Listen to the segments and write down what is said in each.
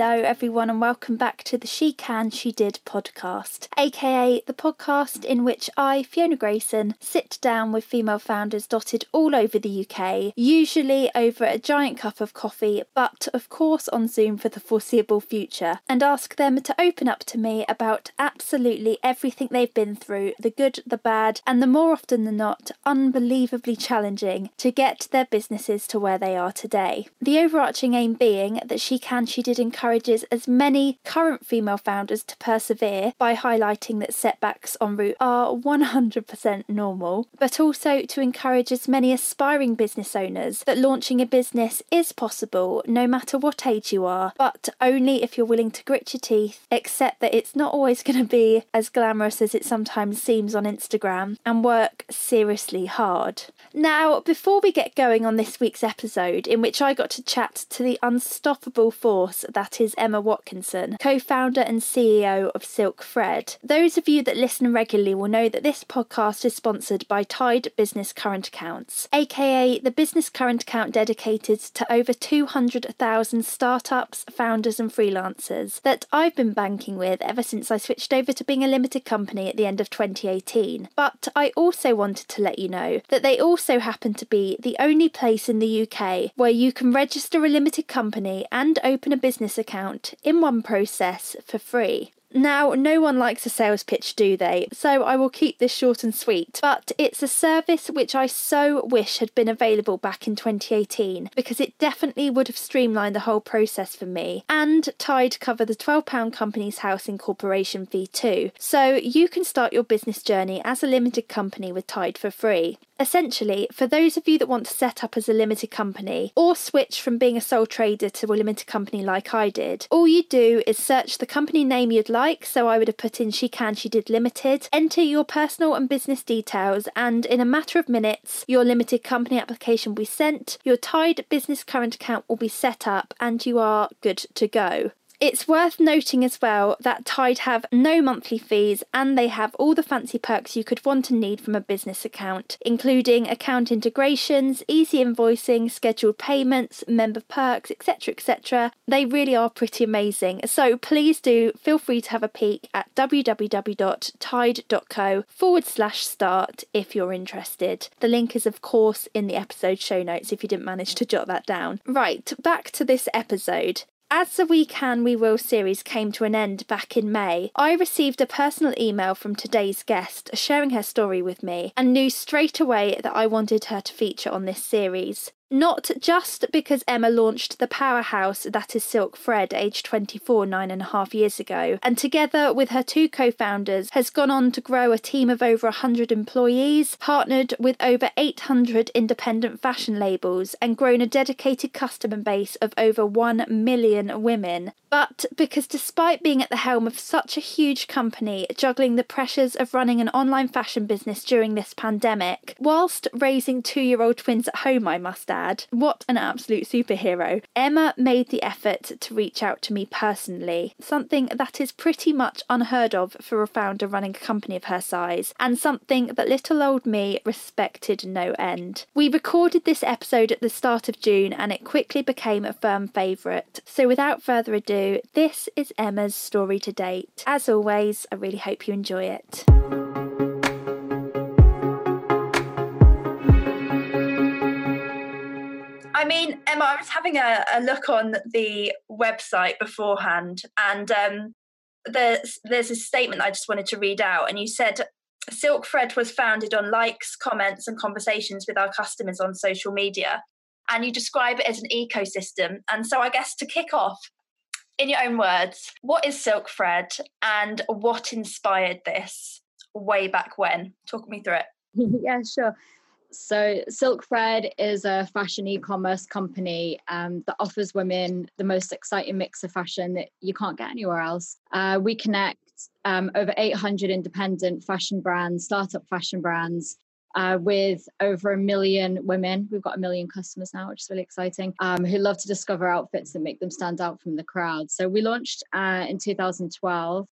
Hello, everyone, and welcome back to the She Can, She Did podcast, aka the podcast in which I, Fiona Grayson, sit down with female founders dotted all over the UK, usually over a giant cup of coffee, but of course on Zoom for the foreseeable future, and ask them to open up to me about absolutely everything they've been through the good, the bad, and the more often than not, unbelievably challenging to get their businesses to where they are today. The overarching aim being that She Can, She Did encourages as many current female founders to persevere by highlighting that setbacks en route are 100% normal, but also to encourage as many aspiring business owners that launching a business is possible no matter what age you are, but only if you're willing to grit your teeth, accept that it's not always going to be as glamorous as it sometimes seems on Instagram, and work seriously hard. Now, before we get going on this week's episode, in which I got to chat to the unstoppable force that is Emma Watkinson, co founder and CEO of Silk Fred, those of you that listen regularly will know that this podcast is sponsored by Tide Business Current Accounts, aka the business current account dedicated to over 200,000 startups, founders, and freelancers that I've been banking with ever since I switched over to being a limited company at the end of 2018. But I also wanted to let you know that they also happen to be the only place in the UK where you can register a limited company and open a business account in one process for free. Now, no one likes a sales pitch, do they? So I will keep this short and sweet. But it's a service which I so wish had been available back in 2018 because it definitely would have streamlined the whole process for me. And Tide cover the £12 Companies House incorporation fee too. So you can start your business journey as a limited company with Tide for free. Essentially, for those of you that want to set up as a limited company or switch from being a sole trader to a limited company like I did, all you do is search the company name you'd like. So I would have put in She Can, She Did Limited, enter your personal and business details, and in a matter of minutes, your limited company application will be sent, your Tide business current account will be set up, and you are good to go. It's worth noting as well that Tide have no monthly fees and they have all the fancy perks you could want and need from a business account, including account integrations, easy invoicing, scheduled payments, member perks, etc. etc. They really are pretty amazing. So please do feel free to have a peek at www.tide.co forward slash start if you're interested. The link is, of course, in the episode show notes if you didn't manage to jot that down. Right, back to this episode. As the We Can We Will series came to an end back in May, I received a personal email from today's guest sharing her story with me and knew straight away that I wanted her to feature on this series. Not just because Emma launched the powerhouse that is Silk Fred, aged 24, nine and a half years ago, and together with her two co founders has gone on to grow a team of over 100 employees, partnered with over 800 independent fashion labels, and grown a dedicated customer base of over 1 million women, but because despite being at the helm of such a huge company, juggling the pressures of running an online fashion business during this pandemic, whilst raising two year old twins at home, I must add. What an absolute superhero. Emma made the effort to reach out to me personally, something that is pretty much unheard of for a founder running a company of her size, and something that little old me respected no end. We recorded this episode at the start of June and it quickly became a firm favourite. So without further ado, this is Emma's story to date. As always, I really hope you enjoy it. I mean, Emma, I was having a, a look on the website beforehand, and um, there's there's a statement I just wanted to read out, and you said Silk Fred was founded on likes, comments, and conversations with our customers on social media, and you describe it as an ecosystem. And so, I guess to kick off, in your own words, what is Silk Fred, and what inspired this way back when? Talk me through it. yeah, sure. So, Silk Fred is a fashion e commerce company um, that offers women the most exciting mix of fashion that you can't get anywhere else. Uh, we connect um, over 800 independent fashion brands, startup fashion brands. Uh, with over a million women, we've got a million customers now, which is really exciting, um, who love to discover outfits that make them stand out from the crowd. So we launched uh, in 2012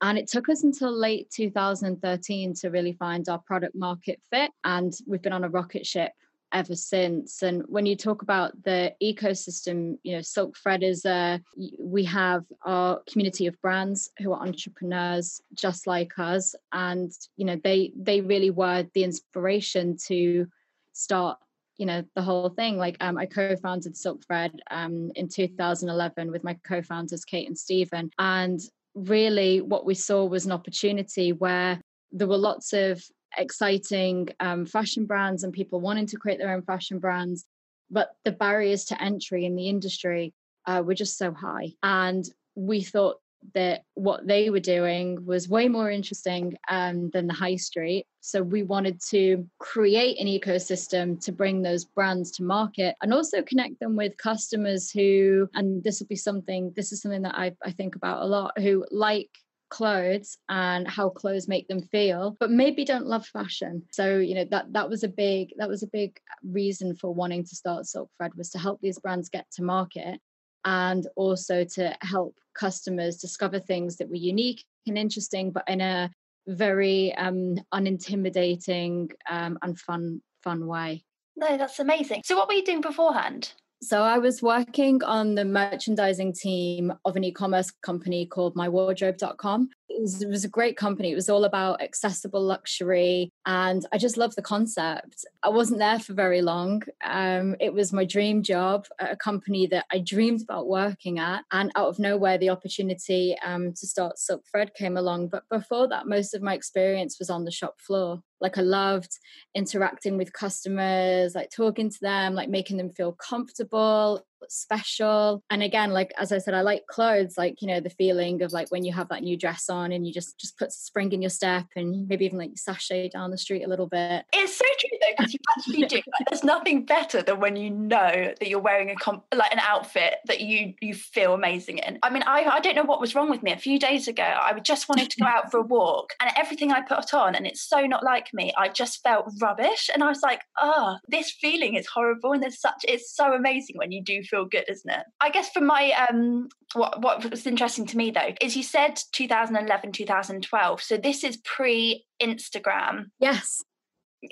and it took us until late 2013 to really find our product market fit. And we've been on a rocket ship ever since. And when you talk about the ecosystem, you know, Silk Fred is a, we have our community of brands who are entrepreneurs just like us. And, you know, they, they really were the inspiration to start you know the whole thing like um, i co-founded silk fred um, in 2011 with my co-founders kate and stephen and really what we saw was an opportunity where there were lots of exciting um, fashion brands and people wanting to create their own fashion brands but the barriers to entry in the industry uh, were just so high and we thought that what they were doing was way more interesting um, than the high street. So we wanted to create an ecosystem to bring those brands to market and also connect them with customers who, and this will be something, this is something that I, I think about a lot, who like clothes and how clothes make them feel but maybe don't love fashion so you know that that was a big that was a big reason for wanting to start silk fred was to help these brands get to market and also to help customers discover things that were unique and interesting, but in a very um, unintimidating um, and fun fun way. No, that's amazing. So, what were you doing beforehand? So I was working on the merchandising team of an e-commerce company called mywardrobe.com. It was, it was a great company. It was all about accessible luxury and I just love the concept. I wasn't there for very long. Um, it was my dream job at a company that I dreamed about working at. And out of nowhere, the opportunity um, to start Silk came along. But before that, most of my experience was on the shop floor. Like I loved interacting with customers, like talking to them, like making them feel comfortable special. And again like as i said i like clothes like you know the feeling of like when you have that new dress on and you just just put spring in your step and maybe even like sashay down the street a little bit. It's so true though because you actually do like, there's nothing better than when you know that you're wearing a comp- like an outfit that you you feel amazing in. I mean i i don't know what was wrong with me. A few days ago i just wanted to go out for a walk and everything i put on and it's so not like me i just felt rubbish. And i was like oh this feeling is horrible and there's such it's so amazing when you do feel good, isn't it? I guess for my um what what was interesting to me though is you said 2011 2012 so this is pre Instagram yes.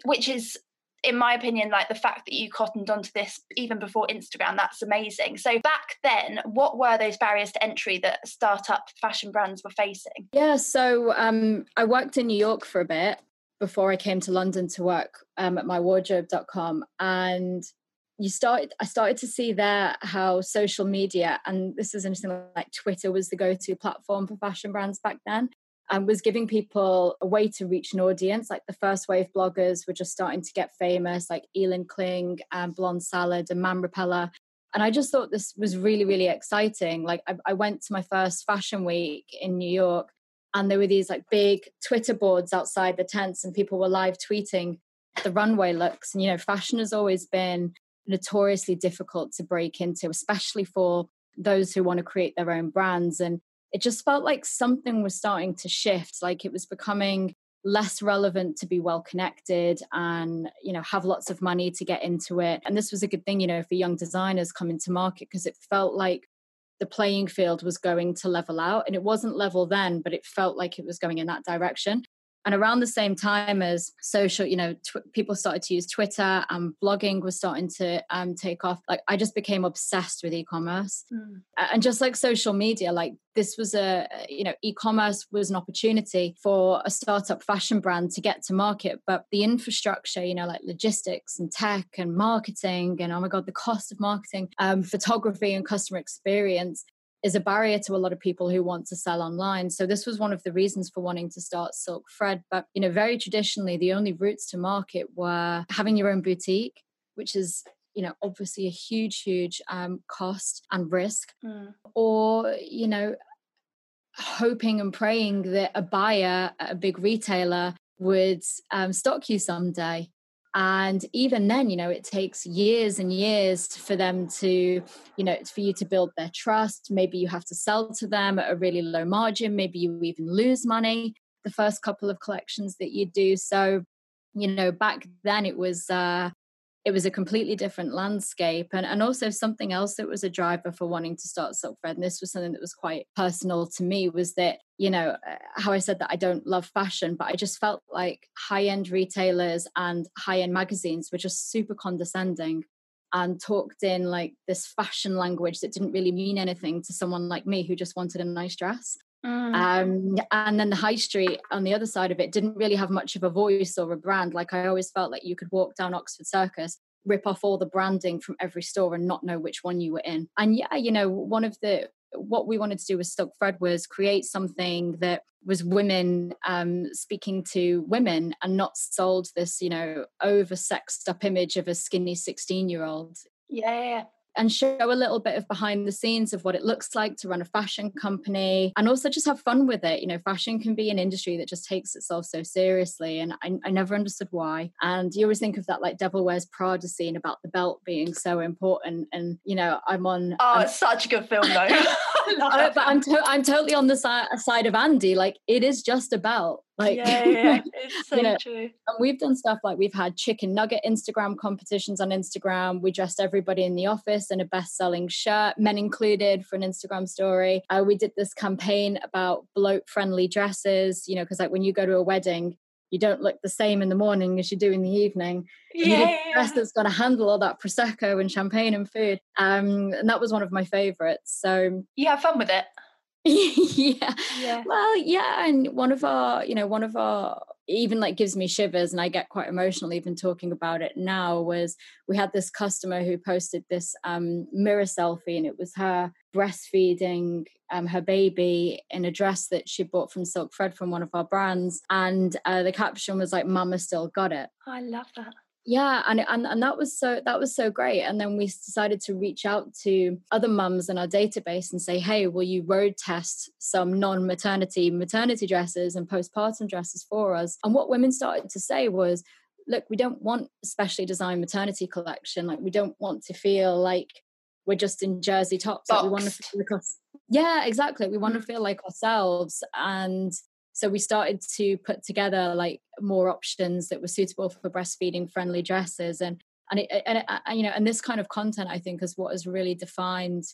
Which is in my opinion like the fact that you cottoned onto this even before Instagram that's amazing. So back then what were those barriers to entry that startup fashion brands were facing? Yeah so um I worked in New York for a bit before I came to London to work um, at mywardrobe.com and you started i started to see there how social media and this is interesting like twitter was the go-to platform for fashion brands back then and was giving people a way to reach an audience. Like the first wave bloggers were just starting to get famous like elin kling and blonde salad and man repeller and i just thought this was really really exciting. Like I, I went to my first fashion week in new york and there were these like big twitter boards outside the tents and people were live tweeting the runway looks. And you know fashion has always been notoriously difficult to break into, especially for those who want to create their own brands. And it just felt like something was starting to shift, like it was becoming less relevant to be well connected and you know have lots of money to get into it. And this was a good thing you know for young designers coming to market because it felt like the playing field was going to level out. And it wasn't level then but it felt like it was going in that direction and around the same time as social, you know, tw- people started to use Twitter and blogging was starting to um, take off. Like I just became obsessed with e-commerce, mm. and just like social media, like this was a, you know, e-commerce was an opportunity for a startup fashion brand to get to market, but the infrastructure, you know, like logistics and tech and marketing, and oh my god, the cost of marketing, um, photography and customer experience is a barrier to a lot of people who want to sell online. So this was one of the reasons for wanting to start Silk Fred. But you know, very traditionally, the only routes to market were having your own boutique, which is you know obviously a huge, huge um, cost and risk, mm. or you know, hoping and praying that a buyer a big retailer would um, stock you someday and even then you know it takes years and years for them to you know for you to build their trust. Maybe you have to sell to them at a really low margin. Maybe you even lose money the first couple of collections that you do. So you know back then it was uh it was a completely different landscape. And, and also something else that was a driver for wanting to start silkfred and this was something that was quite personal to me was that you know uh, how i said that i don't love fashion but i just felt like high-end retailers and high-end magazines were just super condescending and talked in like this fashion language that didn't really mean anything to someone like me who just wanted a nice dress Mm. Um, and then the high street on the other side of it didn't really have much of a voice or a brand. Like I always felt like you could walk down Oxford Circus, rip off all the branding from every store and not know which one you were in. And yeah, you know, one of the what we wanted to do with Silk Fred was create something that was women um, speaking to women and not sold this, you know, over sexed up image of a skinny 16 year old. Yeah, and show a little bit of behind the scenes of what it looks like to run a fashion company and also just have fun with it. You know, fashion can be an industry that just takes itself so seriously. And I, I never understood why. And you always think of that like Devil Wears Prada scene about the belt being so important. And, you know, I'm on. Oh, I'm, it's such a good film, though. Uh, but I'm, to- I'm totally on the si- side of Andy. Like, it is just a belt. Like, yeah, yeah, it's so you know, true. And we've done stuff like we've had chicken nugget Instagram competitions on Instagram. We dressed everybody in the office in a best-selling shirt, men included, for an Instagram story. Uh, we did this campaign about bloat-friendly dresses. You know, because like when you go to a wedding, you don't look the same in the morning as you do in the evening. Yeah, you dress that's going to handle all that prosecco and champagne and food. Um, and that was one of my favorites. So you have fun with it. yeah. yeah. Well, yeah. And one of our, you know, one of our even like gives me shivers and I get quite emotional even talking about it now was we had this customer who posted this um, mirror selfie and it was her breastfeeding um, her baby in a dress that she bought from Silk Fred from one of our brands. And uh, the caption was like, Mama still got it. I love that yeah and, and and that was so that was so great. And then we decided to reach out to other mums in our database and say hey will you road test some non-maternity maternity dresses and postpartum dresses for us? And what women started to say was look we don't want a specially designed maternity collection. Like we don't want to feel like we're just in jersey tops. Like we want to feel like us yeah exactly. We want to mm. feel like ourselves. And so we started to put together like more options that were suitable for breastfeeding friendly dresses and and it, and, it, you know and this kind of content i think is what has really defined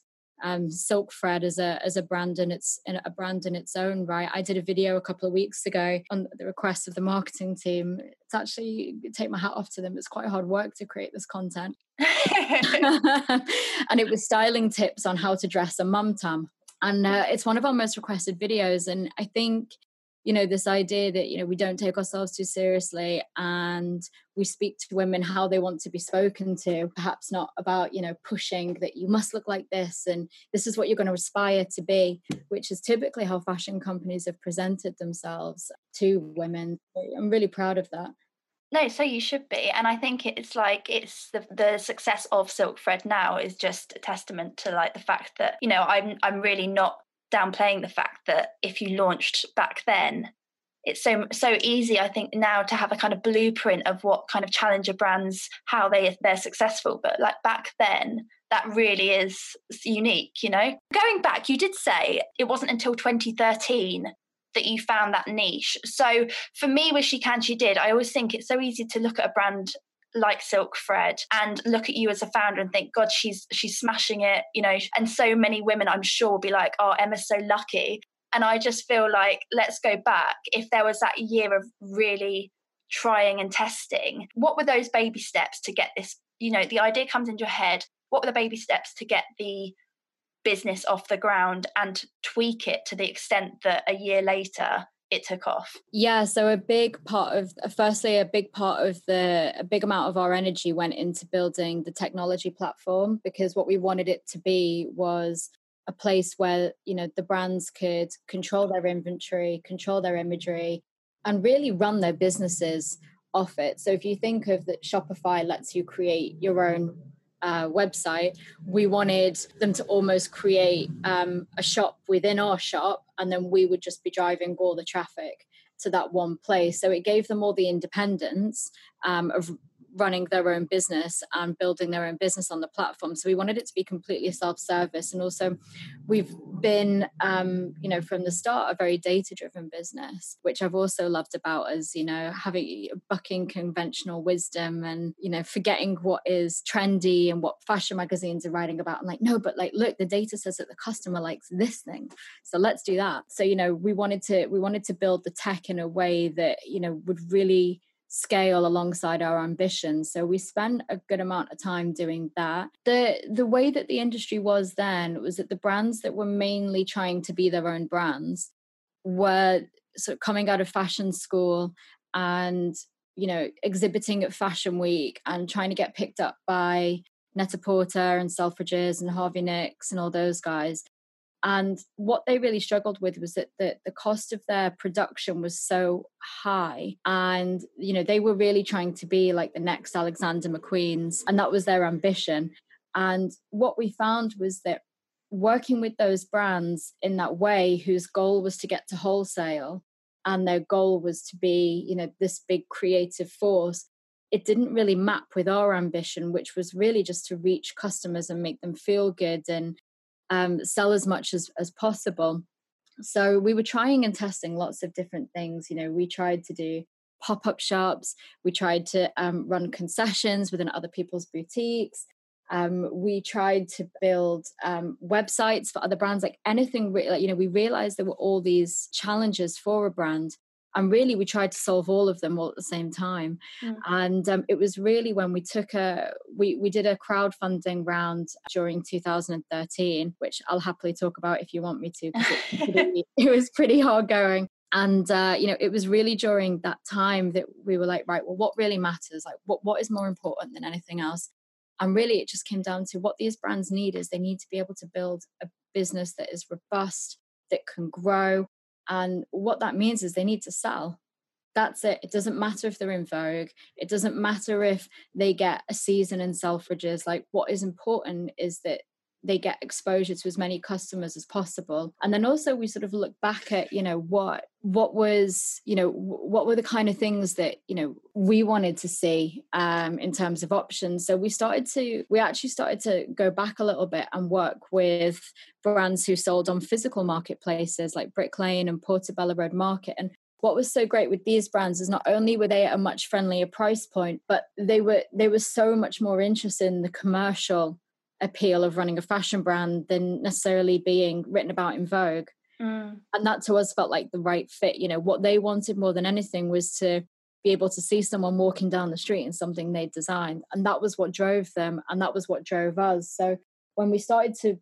um, Silk Fred as a as a brand in its a brand in its own right. I did a video a couple of weeks ago on the request of the marketing team. It's actually take my hat off to them. It's quite hard work to create this content, and it was styling tips on how to dress a mum tam. And uh, it's one of our most requested videos. And I think you know this idea that you know we don't take ourselves too seriously and we speak to women how they want to be spoken to perhaps not about you know pushing that you must look like this and this is what you're going to aspire to be which is typically how fashion companies have presented themselves to women. I'm really proud of that. No so you should be and i think it's like it's the, the success of silk fred now is just a testament to like the fact that you know i'm i'm really not downplaying the fact that if you launched back then it's so so easy i think now to have a kind of blueprint of what kind of challenger brands how they they're successful. But like back then that really is unique you know? Going back you did say it wasn't until 2013 that you found that niche. So for me with she can she did i always think it's so easy to look at a brand like Silk Fred and look at you as a founder and think, God, she's she's smashing it, you know. And so many women, I'm sure, will be like, Oh, Emma's so lucky. And I just feel like let's go back. If there was that year of really trying and testing, what were those baby steps to get this? You know, the idea comes into your head. What were the baby steps to get the business off the ground and tweak it to the extent that a year later it took off? Yeah, so a big part of firstly a big part of the a big amount of our energy went into building the technology platform because what we wanted it to be was a place where, you know, the brands could control their inventory, control their imagery and really run their businesses off it. So if you think of that Shopify lets you create your own uh, website, we wanted them to almost create um, a shop within our shop, and then we would just be driving all the traffic to that one place. So it gave them all the independence um, of running their own business and building their own business on the platform. So we wanted it to be completely self-service, and also we've been, um, you know, from the start a very data-driven business, which I've also loved about us. You know, having bucking conventional wisdom and you know forgetting what is trendy and what fashion magazines are writing about. I'm like, no, but like, look, the data says that the customer likes this thing, so let's do that. So you know, we wanted to we wanted to build the tech in a way that you know would really scale alongside our ambitions. So we spent a good amount of time doing that. The the way that the industry was then was that the brands that were mainly trying to be their own brands were sort of coming out of fashion school and you know exhibiting at fashion week and trying to get picked up by Net-a-Porter and Selfridges and Harvey Nicks and all those guys and what they really struggled with was that the, the cost of their production was so high. And, you know, they were really trying to be like the next Alexander McQueen's, and that was their ambition. And what we found was that working with those brands in that way, whose goal was to get to wholesale and their goal was to be, you know, this big creative force, it didn't really map with our ambition, which was really just to reach customers and make them feel good and um, sell as much as, as possible. So we were trying and testing lots of different things. You know, we tried to do pop up shops, we tried to um, run concessions within other people's boutiques. Um, we tried to build um, websites for other brands, like anything. Re- like, you know, we realized there were all these challenges for a brand, and really we tried to solve all of them all at the same time. Mm. and um, it was really when we took a we we did a crowdfunding round during 2013 which i'll happily talk about if you want me to it, it, was pretty hard going. And uh, you know it was really during that time that we were like right well what really matters? Like what, what is more important than anything else? And really it just came down to what these brands need is they need to be able to build a business that is robust that can grow and what that means is they need to sell. That's it. It doesn't matter if they're in Vogue. It doesn't matter if they get a season in Selfridges. Like, what is important is that they get exposure to as many customers as possible. And then also we sort of look back at you know what what was you know what were the kind of things that you know we wanted to see um, in terms of options. So we started to we actually started to go back a little bit and work with brands who sold on physical marketplaces like brick lane and portobello road market. And what was so great with these brands is not only were they at a much friendlier price point but they were they were so much more interested in the commercial appeal of running a fashion brand than necessarily being written about in Vogue. Mm. And that to us felt like the right fit. You know, what they wanted more than anything was to be able to see someone walking down the street in something they designed. And that was what drove them. And that was what drove us. So when we started to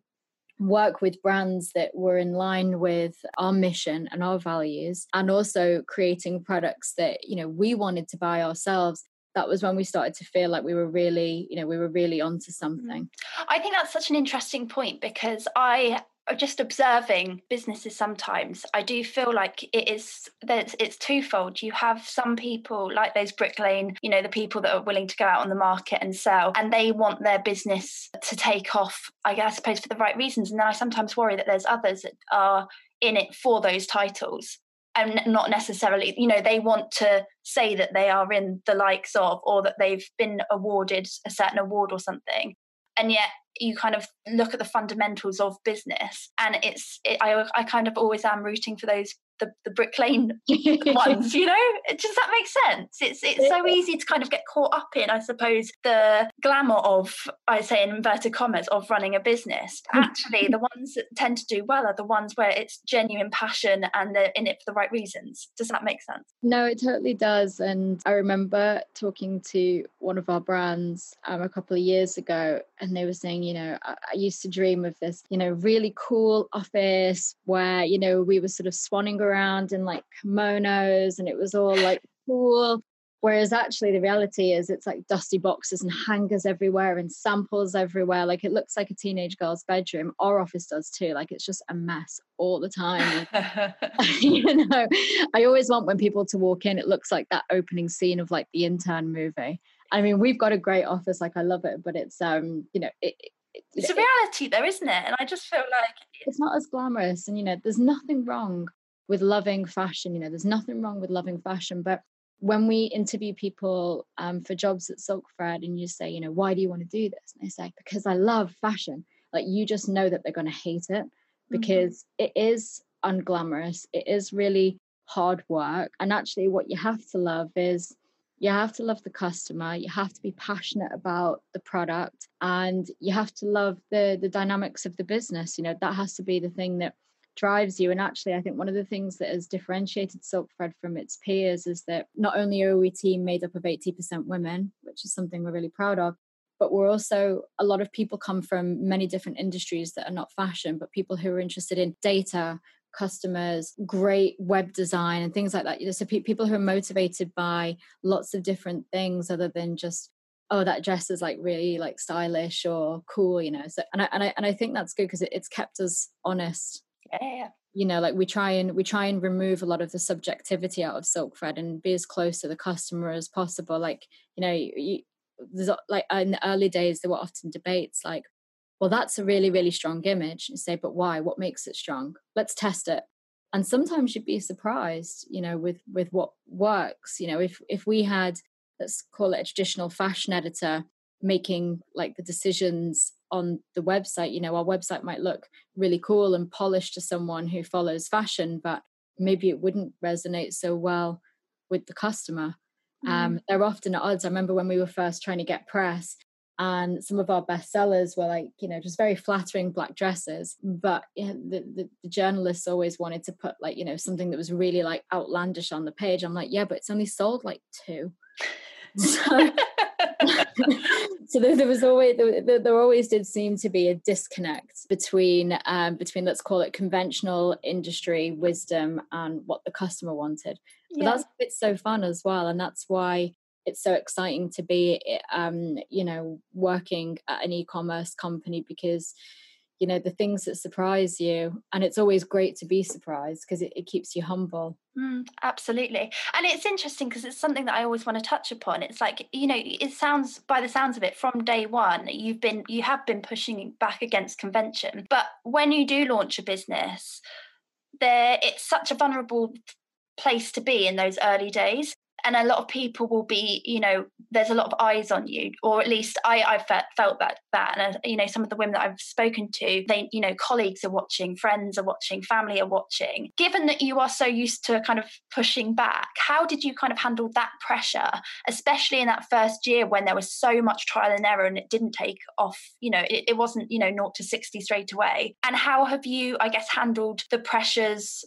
work with brands that were in line with our mission and our values and also creating products that you know we wanted to buy ourselves that was when we started to feel like we were really you know we were really onto mm. something. I think that's such an interesting point because i just observing businesses sometimes i do feel like it is that it's twofold. You have some people like those brick lane you know the people that are willing to go out on the market and sell and they want their business to take off i guess suppose for the right reasons. And then i sometimes worry that there's others that are in it for those titles and not necessarily you know they want to say that they are in the likes of or that they've been awarded a certain award or something. And yet you kind of look at the fundamentals of business and it's it, I, I kind of always am rooting for those the, the brick lane ones you know? Does that make sense? It's it's so easy to kind of get caught up in i suppose the glamour of i say in inverted commas of running a business. Actually the ones that tend to do well are the ones where it's genuine passion and they're in it for the right reasons. Does that make sense? No it totally does and i remember talking to one of our brands um, a couple of years ago and they were saying you know I, I used to dream of this you know really cool office where you know we were sort of swanning around around in like kimonos and it was all like cool. Whereas actually, the reality is it's like dusty boxes and hangers everywhere and samples everywhere. Like it looks like a teenage girl's bedroom. Our office does too. Like it's just a mess all the time. you know, I always want when people to walk in, it looks like that opening scene of like the intern movie. I mean, we've got a great office. Like I love it, but it's um, you know, it, it it's a reality though isn't it and i just feel like it's not as glamorous and you know there's nothing wrong with loving fashion. You know, there's nothing wrong with loving fashion, but when we interview people um, for jobs at Silk Fred and you say, you know, why do you want to do this? And they say, because I love fashion. Like you just know that they're going to hate it mm-hmm. because mm-hmm. it is unglamorous. It is really hard work. And actually, what you have to love is you have to love the customer you have to be passionate about the product and you have to love the the dynamics of the business you know that has to be the thing that drives you. And actually, I think one of the things that has differentiated Silk Fred from its peers is that not only are we a team made up of 80% women, which is something we're really proud of, but we're also a lot of people come from many different industries that are not fashion, but people who are interested in data, customers, great web design, and things like that. You know, so pe- people who are motivated by lots of different things other than just oh that dress is like really like stylish or cool you know so and i and i, and I think that's good because it, it's kept us honest yeah you know like we try and we try and remove a lot of the subjectivity out of silk fred and be as close to the customer as possible. Like you know you, there's like in the early days there were often debates like well that's a really really strong image and say but why? What makes it strong? Let's test it. And sometimes you'd be surprised you know with with what works. You know if if we had let's call it a traditional fashion editor making like the decisions on the website you know our website might look really cool and polished to someone who follows fashion but maybe it wouldn't resonate so well with the customer. Mm. um, they're often at odds. I remember when we were first trying to get press and some of our best sellers were like you know just very flattering black dresses but the, the, the, journalists always wanted to put like you know something that was really like outlandish on the page. I'm like yeah but it's only sold like two. So so there, there, was always there, there, always did seem to be a disconnect between um, between let's call it conventional industry wisdom and what the customer wanted. Yeah. But that's it's so fun as well, and that's why it's so exciting to be um, you know working at an e-commerce company because you know the things that surprise you and it's always great to be surprised because it, it, keeps you humble. Mm, absolutely. And it's interesting because it's something that i always want to touch upon. It's like you know it sounds by the sounds of it from day one you've been you have been pushing back against convention. But when you do launch a business there it's such a vulnerable place to be in those early days and a lot of people will be you know there's a lot of eyes on you or at least i i felt, felt that that and uh, you know some of the women that i've spoken to they you know colleagues are watching friends are watching family are watching. Given that you are so used to kind of pushing back how did you kind of handle that pressure especially in that first year when there was so much trial and error and it didn't take off you know it, it wasn't you know 0 to 60 straight away? And how have you i guess handled the pressures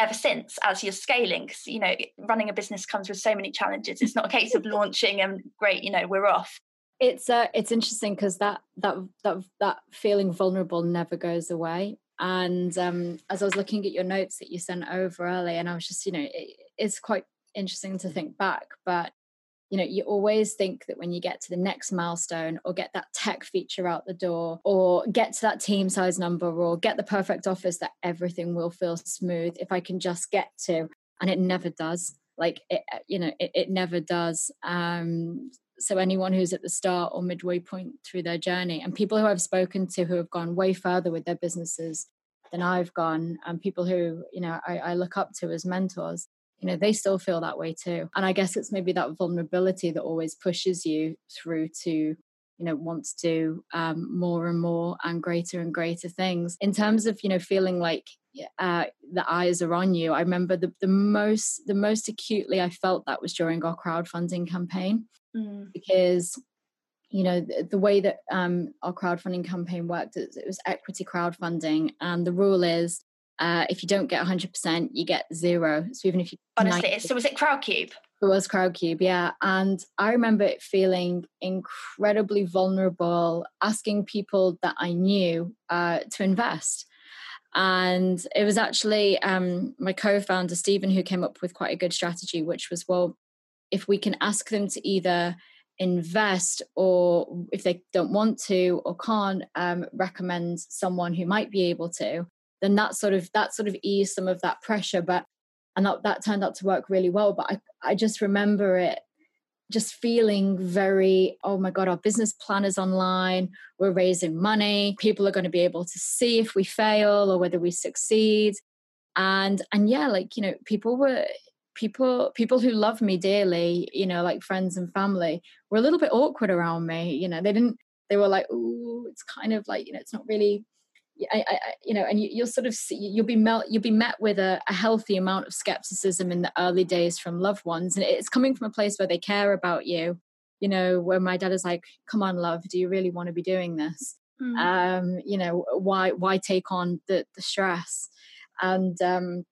ever since as you're scaling because you know running a business comes with so many challenges. It's not a case of launching and great you know we're off. It's uh it's interesting because that that that that feeling vulnerable never goes away. And um as i was looking at your notes that you sent over early and i was just you know it, it's quite interesting to think back but you know you always think that when you get to the next milestone or get that tech feature out the door or get to that team size number or get the perfect office that everything will feel smooth if i can just get to and it never does. Like it, uh, you know it, it never does. Um so anyone who's at the start or midway point through their journey and people who i've spoken to who have gone way further with their businesses than i've gone and people who you know I, I look up to as mentors you know they still feel that way too. And i guess it's maybe that vulnerability that always pushes you through to you know want to do um, more and more and greater and greater things. In terms of you know feeling like uh, the eyes are on you i remember the, the most the most acutely i felt that was during our crowdfunding campaign. Mm. because you know the, the way that um, our crowdfunding campaign worked it, it was equity crowdfunding and the rule is uh, if you don't get 100%, you get zero. So even if you honestly, so was it Crowdcube? It was Crowdcube, yeah. And I remember it feeling incredibly vulnerable, asking people that I knew uh, to invest. And it was actually um, my co founder, Stephen, who came up with quite a good strategy, which was well, if we can ask them to either invest or if they don't want to or can't um, recommend someone who might be able to then that sort of that sort of eased some of that pressure but and that, that turned out to work really well. But I, I just remember it just feeling very oh my god our business plan is online we're raising money people are going to be able to see if we fail or whether we succeed. And and yeah like you know people were people people who love me dearly you know like friends and family were a little bit awkward around me you know they didn't they were like oh it's kind of like you know it's not really I, I, you know, and you, will sort of see, you'll be met, you'll be met with a, a, healthy amount of skepticism in the early days from loved ones, and it's coming from a place where they care about you. You know, where my dad is like, "Come on, love, do you really want to be doing this? Mm. Um, you know, why why take on the the stress?" And um,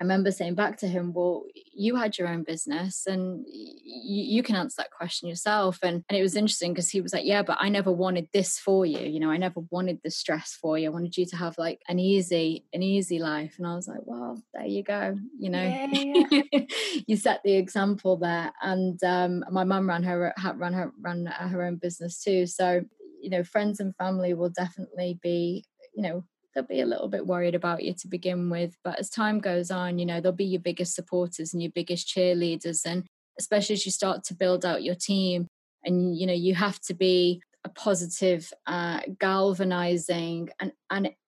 I remember saying back to him, Well, you had your own business and you, you can answer that question yourself. And, and it was interesting because he was like, Yeah, but I never wanted this for you. You know, I never wanted the stress for you. I wanted you to have like an easy, an easy life. And I was like, Well, there you go. You know, yeah, yeah. you set the example there. And um, my mum ran her, ran her, ran her own business too. So, you know, friends and family will definitely be, you know, they'll be a little bit worried about you to begin with. But as time goes on, you know, they'll be your biggest supporters and your biggest cheerleaders. And especially as you start to build out your team, and you know, you have to be a positive, uh, galvanizing, and,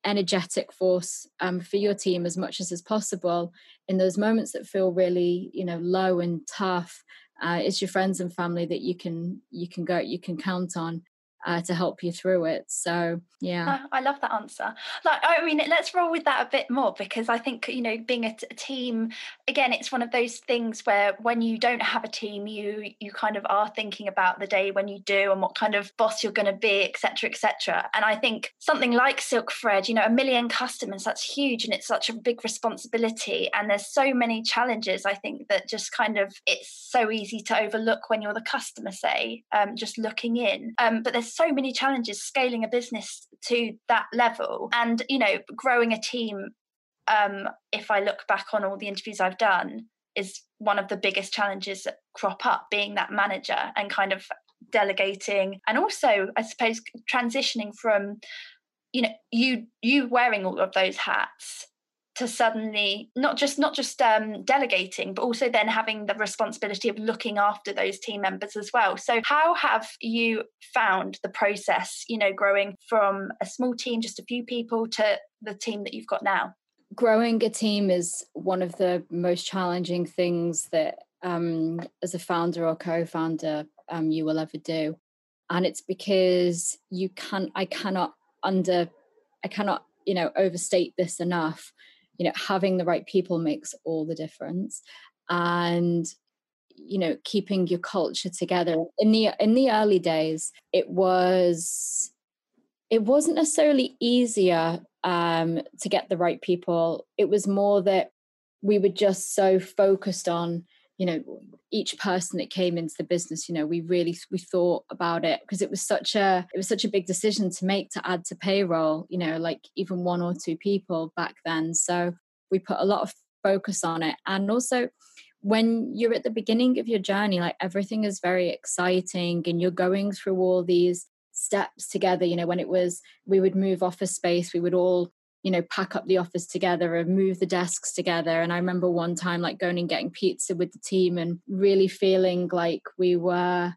energetic force um, for your team as much as is possible in those moments that feel really, you know, low and tough. Uh, it's your friends and family that you can you can go you can count on uh, to help you through it. So yeah, I, I, love that answer. Like, I mean, let's roll with that a bit more because I think you know, being a, t- a team, again, it's one of those things where when you don't have a team, you you kind of are thinking about the day when you do and what kind of boss you're going to be, etc., etc. And I think something like Silk Fred, you know, a million customers, that's huge, and it's such a big responsibility. And there's so many challenges. I think that just kind of it's so easy to overlook when you're the customer, say, um, just looking in. Um, but there's so many challenges scaling a business to that level. And you know growing a team um, if i look back on all the interviews i've done is one of the biggest challenges that crop up being that manager and kind of delegating and also i suppose transitioning from you know you you wearing all of those hats to suddenly not just not just um, delegating but also then having the responsibility of looking after those team members as well. So how have you found the process you know growing from a small team just a few people to the team that you've got now? Growing a team is one of the most challenging things that um, as a founder or co-founder um, you will ever do. And it's because you can i cannot under i cannot you know overstate this enough you know having the right people makes all the difference. And you know keeping your culture together. In the in the early days it was it wasn't necessarily easier um, to get the right people. It was more that we were just so focused on you know each person that came into the business you know we really we thought about it because it was such a it was such a big decision to make to add to payroll you know like even one or two people back then. So we put a lot of focus on it. And also when you're at the beginning of your journey like everything is very exciting and you're going through all these steps together. You know when it was we would move office space we would all you know pack up the office together and move the desks together. And i remember one time like going and getting pizza with the team and really feeling like we were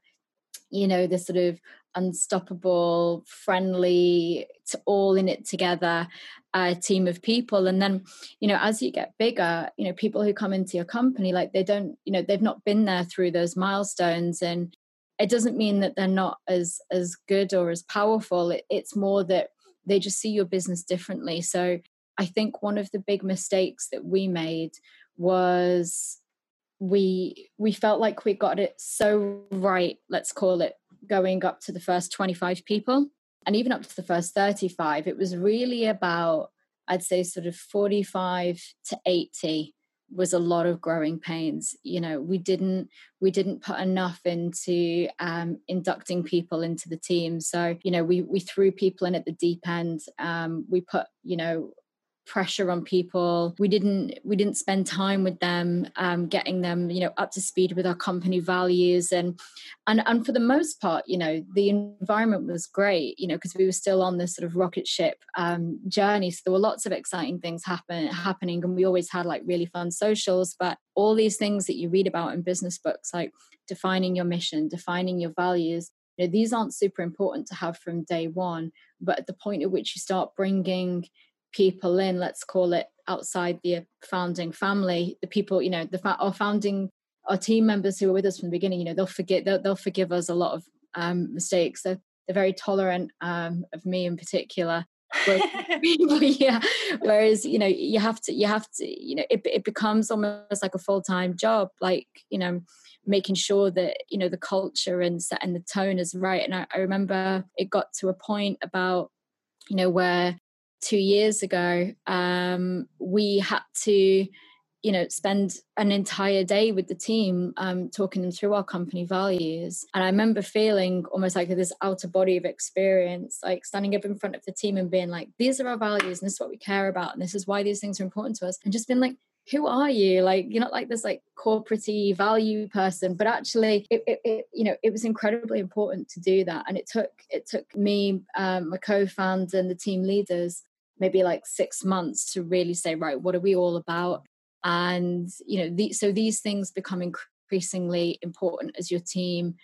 you know this sort of unstoppable friendly all in it together a team of people. And then you know as you get bigger you know people who come into your company like they don't you know they've not been there through those milestones. And it doesn't mean that they're not as as good or as powerful. It, it's more that they just see your business differently. So i think one of the big mistakes that we made was we we felt like we got it so right let's call it going up to the first 25 people and even up to the first 35 it was really about i'd say sort of 45 to 80 was a lot of growing pains you know we didn't we didn't put enough into um, inducting people into the team. So you know we we threw people in at the deep end um, we put you know pressure on people. We didn't we didn't spend time with them um, getting them you know up to speed with our company values. And and and for the most part you know the environment was great you know because we were still on this sort of rocket ship um, journey. So there were lots of exciting things happen happening and we always had like really fun socials. But all these things that you read about in business books like defining your mission defining your values you know, these aren't super important to have from day one. But at the point at which you start bringing people in let's call it outside the founding family the people you know the our founding our team members who were with us from the beginning you know they'll forget they'll, they'll forgive us a lot of um, mistakes. They're, they're very tolerant um, of me in particular. Yeah whereas you know you have to you have to you know it, it becomes almost like a full-time job like you know making sure that you know the culture and setting the tone is right. And I, I remember it got to a point about you know where two years ago um we had to you know spend an entire day with the team um, talking them through our company values. And i remember feeling almost like this outer body of experience like standing up in front of the team and being like these are our values and this is what we care about and this is why these things are important to us and just being like who are you? Like you're not like this like corporate value person but actually it, it, it, you know it was incredibly important to do that. And it took it took me um, my co-founder and the team leaders maybe like six months to really say right what are we all about and you know the, so these things become increasingly important as your team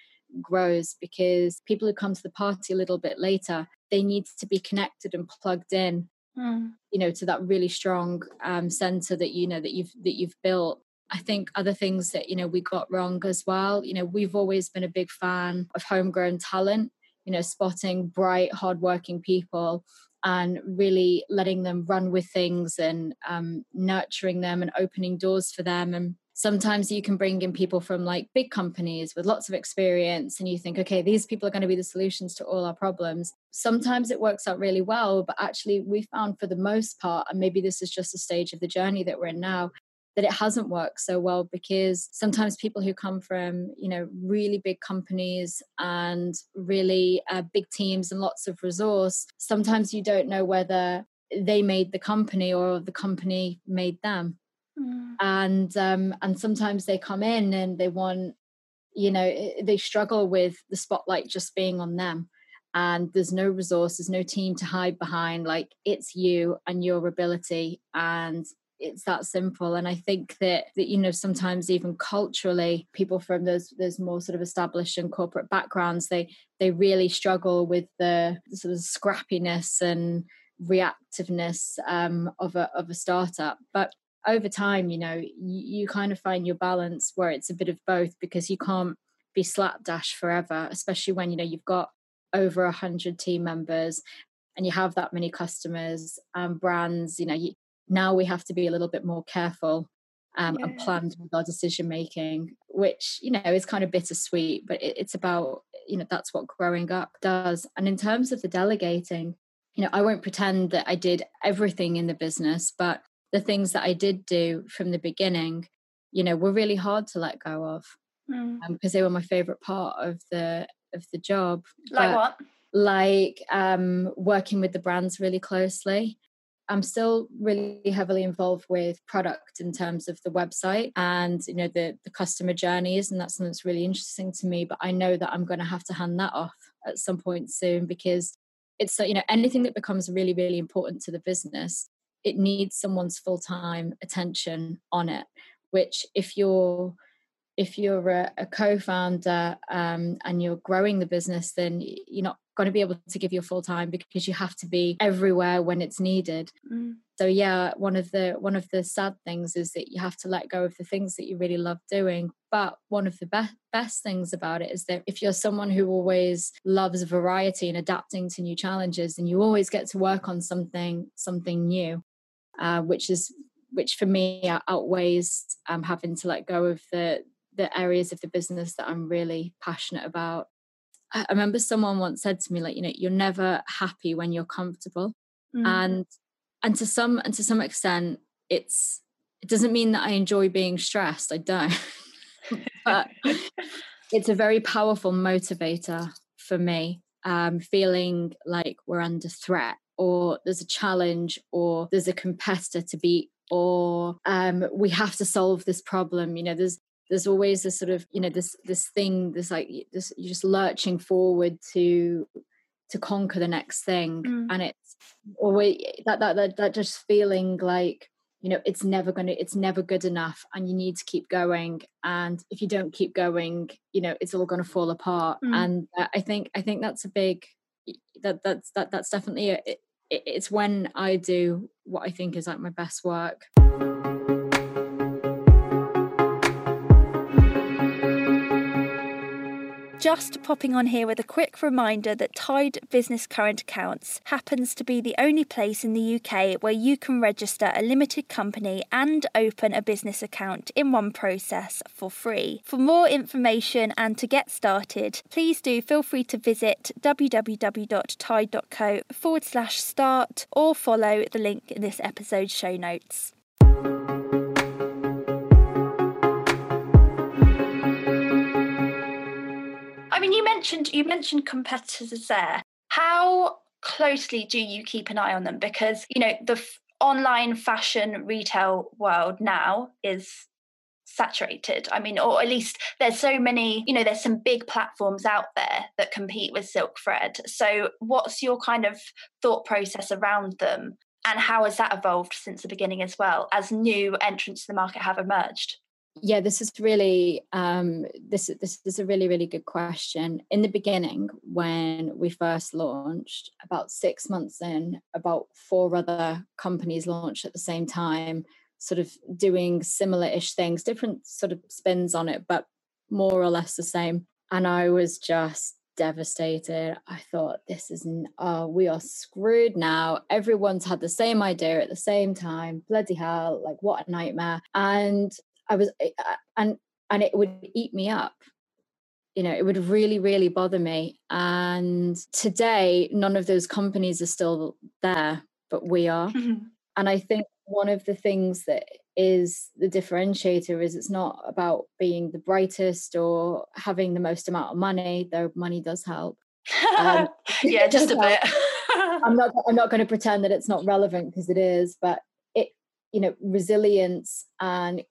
grows because people who come to the party a little bit later they need to be connected and plugged in mm. you know to that really strong um, center that you know that you've that you've built I think other things that you know we got wrong as well. You know, we've always been a big fan of homegrown talent. You know, spotting bright, hardworking people and really letting them run with things and um, nurturing them and opening doors for them. And sometimes you can bring in people from like big companies with lots of experience and you think okay these people are going to be the solutions to all our problems. Sometimes it works out really well but actually we found for the most part and maybe this is just a stage of the journey that we're in now that it hasn't worked so well because sometimes people who come from you know really big companies and really uh, big teams and lots of resource sometimes you don't know whether they made the company or the company made them mm. and um and sometimes they come in and they want you know they struggle with the spotlight just being on them and there's no resources there's no team to hide behind like it's you and your ability and it's that simple. And i think that that you know sometimes even culturally people from those those more sort of established and corporate backgrounds they they really struggle with the sort of scrappiness and reactiveness um, of a of a startup. But over time you know you, you kind of find your balance where it's a bit of both because you can't be slapdash forever especially when you know you've got over a hundred team members and you have that many customers and brands you know you, now we have to be a little bit more careful um, yeah. and planned with our decision making, which you know is kind of bittersweet, but it, it's about you know that's what growing up does. And in terms of the delegating, you know, I won't pretend that I did everything in the business, but the things that I did do from the beginning, you know, were really hard to let go of because mm. um, they were my favorite part of the of the job. Like but, what? Like um, working with the brands really closely. I'm still really heavily involved with product in terms of the website and you know the the customer journeys and that's something that's really interesting to me but I know that I'm going to have to hand that off at some point soon because it's you know anything that becomes really really important to the business it needs someone's full-time attention on it which if you're if you're a, a co-founder um, and you're growing the business then you're not going to be able to give your full time because you have to be everywhere when it's needed mm. so yeah one of the one of the sad things is that you have to let go of the things that you really love doing but one of the best best things about it is that if you're someone who always loves variety and adapting to new challenges then you always get to work on something something new uh, which is which for me outweighs um, having to let go of the the areas of the business that I'm really passionate about I remember someone once said to me, like, you know, you're never happy when you're comfortable. Mm. And and to some and to some extent, it's it doesn't mean that I enjoy being stressed. I don't. but it's a very powerful motivator for me. Um, feeling like we're under threat or there's a challenge or there's a competitor to beat or um, we have to solve this problem you know there's there's always this sort of you know this this thing this like this you're just lurching forward to to conquer the next thing mm. and it's always that, that that that just feeling like you know it's never to it's never good enough and you need to keep going and if you don't keep going you know it's all going to fall apart mm. and uh, i think i think that's a big that that's that that's definitely a, it's when I do what I think is like my best work. Just popping on here with a quick reminder that Tide Business Current Accounts happens to be the only place in the UK where you can register a limited company and open a business account in one process for free. For more information and to get started, please do feel free to visit www.tide.co forward slash start or follow the link in this episode's show notes. I mean, you mentioned you mentioned competitors there. How closely do you keep an eye on them? Because you know the f- online fashion retail world now is saturated. I mean, or at least there's so many, you know, there's some big platforms out there that compete with Silk Fred. So, what's your kind of thought process around them? And how has that evolved since the beginning as well, as new entrants to the market have emerged? Yeah this is really um, this this is a really really good question. In the beginning when we first launched about six months in about four other companies launched at the same time sort of doing similar-ish things different sort of spins on it but more or less the same. And i was just devastated. I thought this is oh we are screwed now. Everyone's had the same idea at the same time. Bloody hell like what a nightmare. And I was, eh, uh, and and it would eat me up. You know, it would really, really bother me. And today, none of those companies are still there, but we are. Mm-hmm. And I think one of the things that is the differentiator is it's not about being the brightest or having the most amount of money, though money does help. Um, yeah, just a bit. I'm not. I'm not going to pretend that it's not relevant because it is, but it, you know, resilience and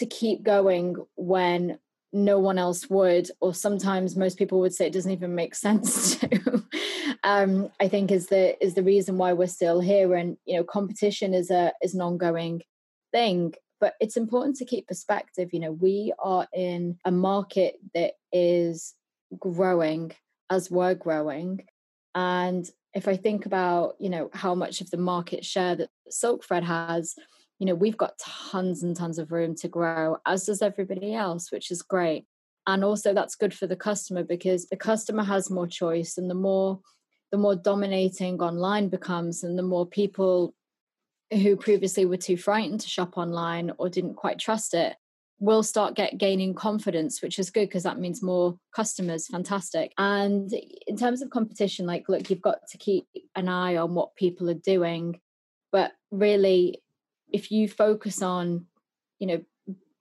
to keep going when no one else would or sometimes most people would say it doesn't even make sense to. Um, i think is the is the reason why we're still here and you know competition is a is an ongoing thing but it's important to keep perspective. You know we are in a market that is growing as we're growing and if i think about you know how much of the market share that silk fred has you know we've got tons and tons of room to grow as does everybody else which is great. And also that's good for the customer because the customer has more choice and the more the more dominating online becomes and the more people who previously were too frightened to shop online or didn't quite trust it will start get gaining confidence which is good because that means more customers fantastic. And in terms of competition like look you've got to keep an eye on what people are doing but really if you focus on you know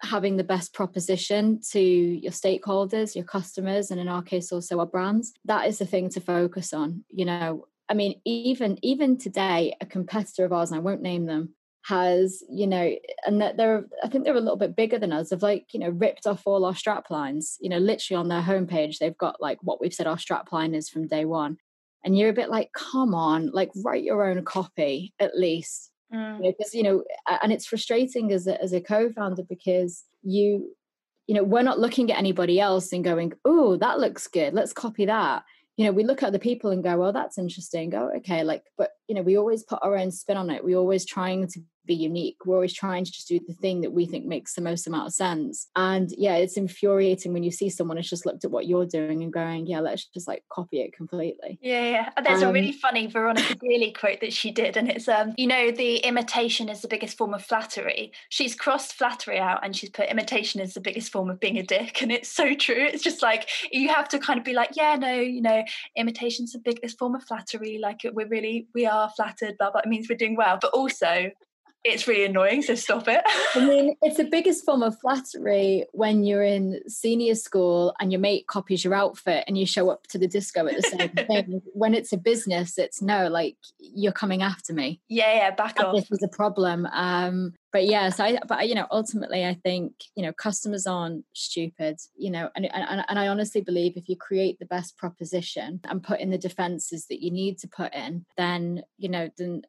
having the best proposition to your stakeholders your customers and in our case also our brands that is the thing to focus on you know. I mean even even today a competitor of ours and i won't name them has you know and that they're i think they're a little bit bigger than us have like you know ripped off all our strap lines you know literally on their homepage they've got like what we've said our strap line is from day one. And you're a bit like come on like write your own copy at least mm. because you know and it's frustrating as a, as a co-founder because you you know we're not looking at anybody else and going oh that looks good. Let's copy that. You know we look at the people and go well that's interesting. Oh okay like but you know we always put our own spin on it we're always trying to be unique. We're always trying to just do the thing that we think makes the most amount of sense. And yeah, it's infuriating when you see someone has just looked at what you're doing and going, yeah, let's just like copy it completely. Yeah, yeah. There's um, a really funny Veronica Dearly quote that she did, and it's um, you know, the imitation is the biggest form of flattery. She's crossed flattery out and she's put imitation is the biggest form of being a dick. And it's so true. It's just like you have to kind of be like, yeah, no, you know, imitation's the biggest form of flattery. Like we're really, we are flattered, blah blah. It means we're doing well. But also it's really annoying, so stop it. I mean, it's the biggest form of flattery when you're in senior school and your mate copies your outfit and you show up to the disco at the same thing. When it's a business, it's no, like you're coming after me. Yeah, yeah, back and off. This is a problem. Um, but yes, I but you know, ultimately I think, you know, customers aren't stupid, you know, and, and and I honestly believe if you create the best proposition and put in the defenses that you need to put in, then, you know, then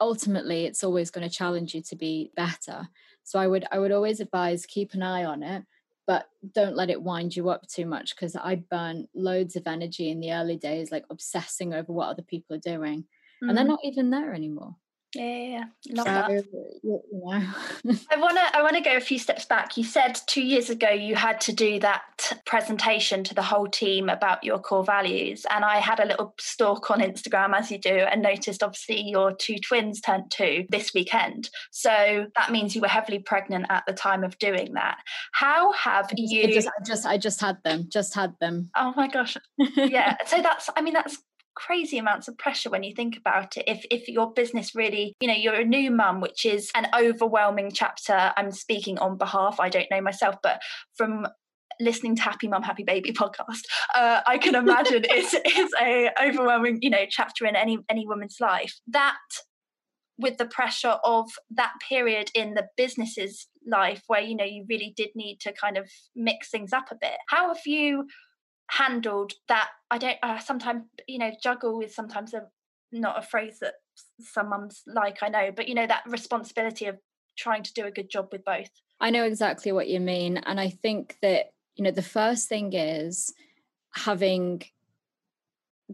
ultimately it's always going to challenge you to be better so i would i would always advise keep an eye on it but don't let it wind you up too much because i burn loads of energy in the early days like obsessing over what other people are doing mm. and they're not even there anymore yeah, yeah, love so, that. You know. I want to I want to go a few steps back. You said 2 years ago you had to do that presentation to the whole team about your core values and I had a little stalk on Instagram as you do and noticed obviously your two twins turned 2 this weekend. So that means you were heavily pregnant at the time of doing that. How have you I just I just I just had them. Just had them. Oh my gosh. Yeah. so that's I mean that's crazy amounts of pressure when you think about it. If if your business really you know you're a new mum which is an overwhelming chapter i'm speaking on behalf i don't know myself but from listening to happy mum happy baby podcast uh, i can imagine it's it's a overwhelming you know chapter in any any woman's life. That with the pressure of that period in the business's life where you know you really did need to kind of mix things up a bit. How have you handled that i don't uh, sometimes you know juggle is sometimes a not a phrase that some mums like i know but you know that responsibility of trying to do a good job with both. I know exactly what you mean and i think that you know the first thing is having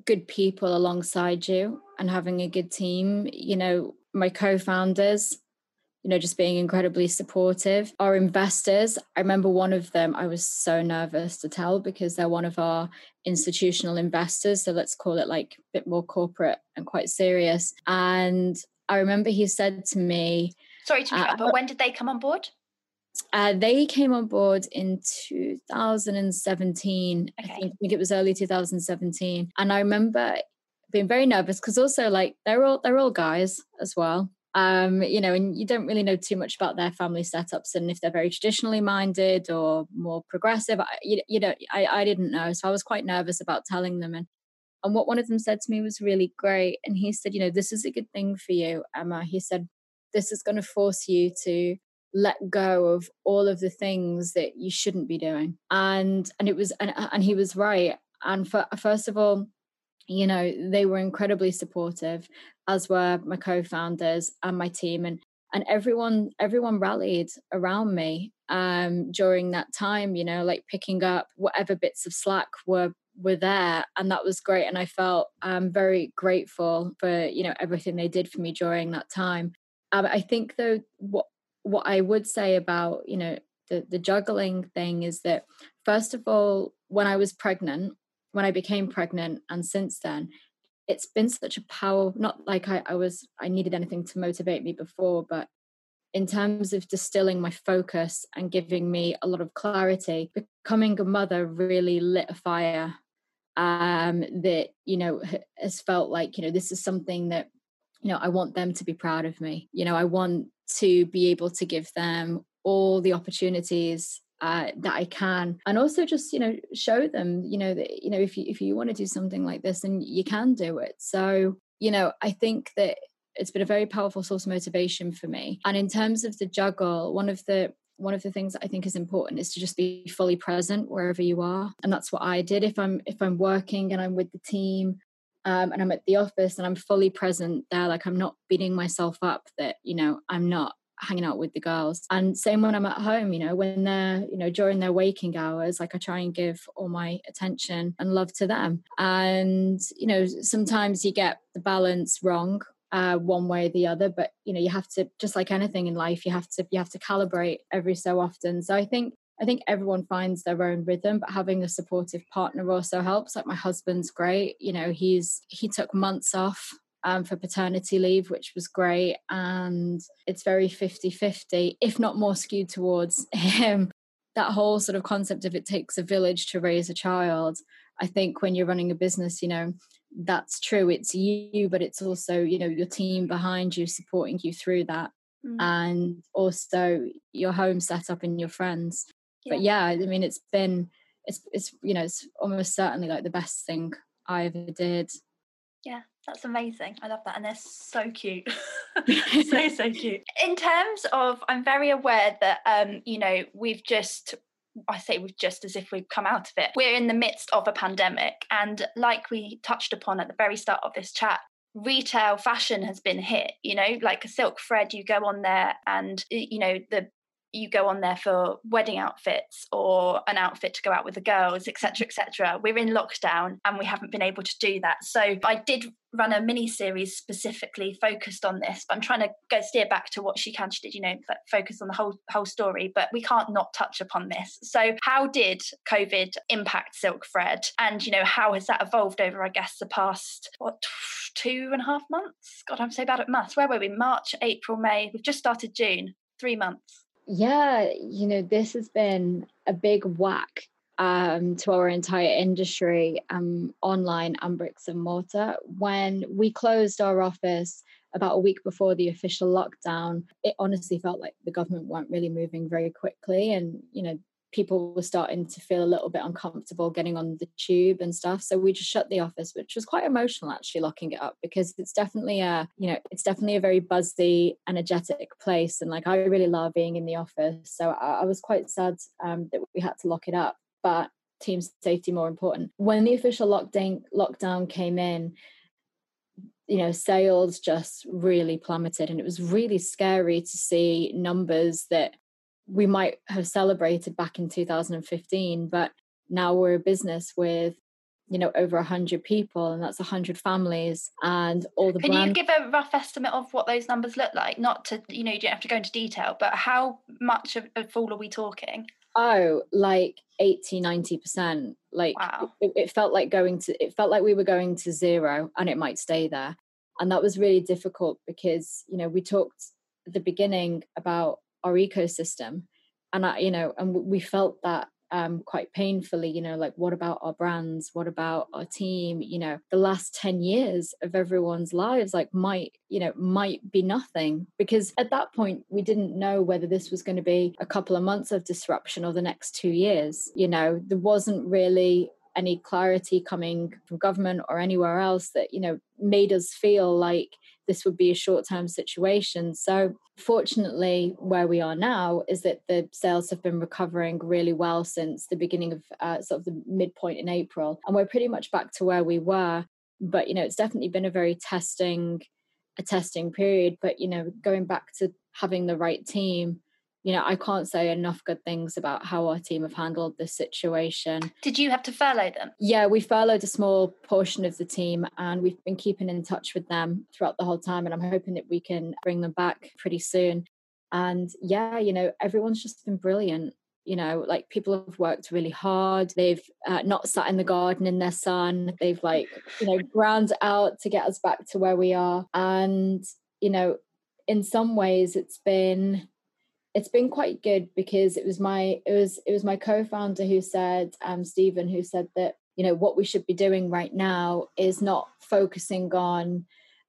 good people alongside you and having a good team. You know my co-founders you know, just being incredibly supportive. Our investors, I remember one of them, I was so nervous to tell because they're one of our institutional investors. So let's call it like a bit more corporate and quite serious. And I remember he said to me, Sorry to interrupt, uh, but when did they come on board? Uh, they came on board in 2017. Okay. I, think, I think it was early 2017. And I remember being very nervous because also like they're all they're all guys as well um, you know, and you don't really know too much about their family setups and if they're very traditionally minded or more progressive. I, you, you know, I, I didn't know, so I was quite nervous about telling them. And and what one of them said to me was really great. And he said, you know, this is a good thing for you, Emma. He said, this is going to force you to let go of all of the things that you shouldn't be doing. And and it was and and he was right. And for, first of all, you know they were incredibly supportive as were my co-founders and my team and and everyone everyone rallied around me um during that time you know like picking up whatever bits of slack were were there and that was great and i felt um very grateful for you know everything they did for me during that time. Um, i think though what what i would say about you know the the juggling thing is that first of all when i was pregnant when I became pregnant and since then, it's been such a power, not like I, I was, I needed anything to motivate me before, but in terms of distilling my focus and giving me a lot of clarity, becoming a mother really lit a fire um, that, you know, has felt like, you know, this is something that, you know, I want them to be proud of me. You know, I want to be able to give them all the opportunities uh, that I can, and also just you know show them you know that you know if you if you want to do something like this, and you can do it. So you know I think that it's been a very powerful source of motivation for me. And in terms of the juggle, one of the one of the things that I think is important is to just be fully present wherever you are, and that's what I did. If I'm if I'm working and I'm with the team, um, and I'm at the office and I'm fully present there, like I'm not beating myself up that you know I'm not hanging out with the girls. And same when I'm at home, you know, when they're, you know, during their waking hours, like I try and give all my attention and love to them. And, you know, sometimes you get the balance wrong uh, one way or the other but you know you have to just like anything in life you have to you have to calibrate every so often so i think I think everyone finds their own rhythm, but having a supportive partner also helps. Like my husband's great. You know, he's he took months off um, for paternity leave, which was great. And it's very 50 50, if not more skewed towards him. That whole sort of concept of it takes a village to raise a child. I think when you're running a business, you know, that's true. It's you, but it's also, you know, your team behind you supporting you through that. Mm. And also your home setup and your friends. Yeah. But yeah, I mean, it's been, it's, it's, you know, it's almost certainly like the best thing I ever did. Yeah, that's amazing. I love that. And they're so cute. so, so cute. In terms of, I'm very aware that, um, you know, we've just, I say we've just as if we've come out of it. We're in the midst of a pandemic. And like we touched upon at the very start of this chat, retail fashion has been hit, you know, like a silk fred, you go on there and, you know, the you go on there for wedding outfits or an outfit to go out with the girls, etc., etc. We're in lockdown and we haven't been able to do that. So I did run a mini series specifically focused on this, but I'm trying to go steer back to what she can she did, you know, focus on the whole whole story. But we can't not touch upon this. So how did COVID impact Silk Fred, and you know how has that evolved over, I guess, the past what two and a half months? God, I'm so bad at maths. Where were we? March, April, May. We've just started June. Three months. Yeah, you know, this has been a big whack um, to our entire industry, um, online and bricks and mortar. When we closed our office about a week before the official lockdown, it honestly felt like the government weren't really moving very quickly. And, you know, people were starting to feel a little bit uncomfortable getting on the tube and stuff. So we just shut the office which was quite emotional actually locking it up because it's definitely a you know it's definitely a very buzzy energetic place. And like i really love being in the office. So i, I was quite sad um, that we had to lock it up. But team safety more important. When the official lockdown lockdown came in, you know, sales just really plummeted, and it was really scary to see numbers that we might have celebrated back in 2015, but now we're a business with you know over 100 people and that's 100 families and all the can you give a rough estimate of what those numbers look like? Not to you know you don't have to go into detail but how much of a fall are we talking? Oh like 80 90% like wow. it, it felt like going to it felt like we were going to zero and it might stay there. And that was really difficult because you know we talked at the beginning about our ecosystem and I, you know and we felt that um, quite painfully, you know, like what about our brands? What about our team? You know, the last 10 years of everyone's lives, like might, you know, might be nothing because at that point we didn't know whether this was going to be a couple of months of disruption or the next two years. You know, there wasn't really any clarity coming from government or anywhere else that, you know, made us feel like this would be a short term situation. So, fortunately, where we are now is that the sales have been recovering really well since the beginning of uh, sort of the midpoint in April. And we're pretty much back to where we were. But, you know, it's definitely been a very testing, a testing period. But, you know, going back to having the right team you know, I can't say enough good things about how our team have handled this situation. Did you have to furlough them? Yeah, we furloughed a small portion of the team and we've been keeping in touch with them throughout the whole time. And I'm hoping that we can bring them back pretty soon. And yeah, you know, everyone's just been brilliant. You know, like people have worked really hard. They've uh, not sat in the garden in their sun. They've like, you know, ground out to get us back to where we are. And, you know, in some ways it's been it's been quite good because it was my it was it was my co-founder who said um Stephen who said that you know what we should be doing right now is not focusing on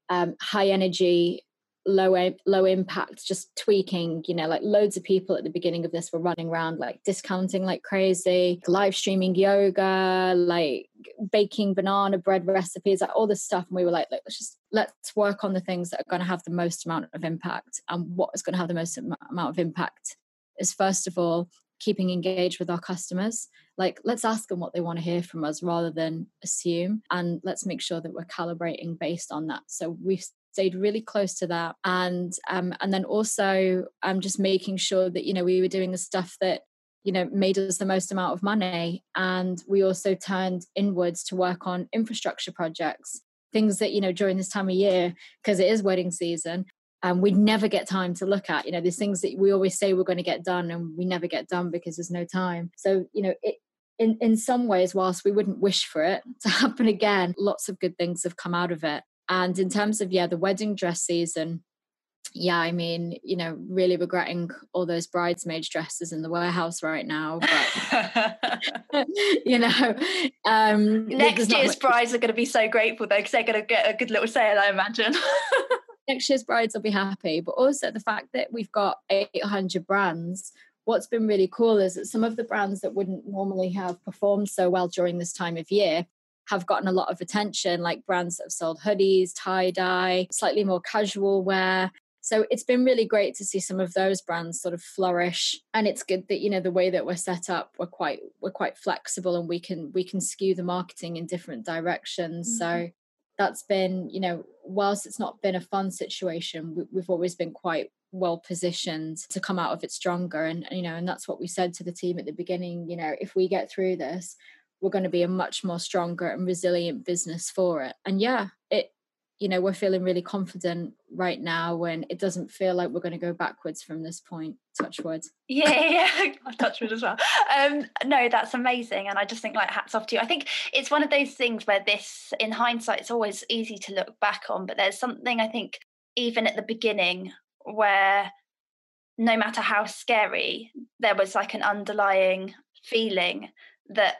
um, high energy low low impact just tweaking you know like loads of people at the beginning of this were running around like discounting like crazy live streaming yoga like baking banana bread recipes like all this stuff. And we were like let's just let's work on the things that are going to have the most amount of impact. And what is going to have the most amount of impact is first of all keeping engaged with our customers. Like let's ask them what they want to hear from us rather than assume. And let's make sure that we're calibrating based on that. So we've stayed really close to that. And um and then also i'm um, just making sure that you know we were doing the stuff that you know made us the most amount of money. And we also turned inwards to work on infrastructure projects things that you know during this time of year because it is wedding season and um, we'd never get time to look at. You know there's things that we always say we're going to get done and we never get done because there's no time. So you know it in in some ways whilst we wouldn't wish for it to happen again lots of good things have come out of it and in terms of, yeah, the wedding dress season, yeah, I mean, you know, really regretting all those bridesmaids dresses in the warehouse right now. But you know, um, next year's much- brides are going to be so grateful though because they're going to get a good little sale, I imagine. next year's brides will be happy, but also the fact that we've got 800 brands. What's been really cool is that some of the brands that wouldn't normally have performed so well during this time of year have gotten a lot of attention, like brands that have sold hoodies, tie dye, slightly more casual wear. So it's been really great to see some of those brands sort of flourish. And it's good that, you know, the way that we're set up, we're quite we're quite flexible and we can we can skew the marketing in different directions. Mm-hmm. So that's been, you know, whilst it's not been a fun situation, we, we've always been quite well positioned to come out of it stronger and you know and that's what we said to the team at the beginning you know if we get through this we're going to be a much more stronger and resilient business for it. And yeah it you know we're feeling really confident right now when it doesn't feel like we're going to go backwards from this point touch wood. Yeah yeah. I've touched wood as well. Um no that's amazing and i just think like hats off to you. I think it's one of those things where this in hindsight it's always easy to look back on but there's something i think even at the beginning where no matter how scary there was like an underlying feeling that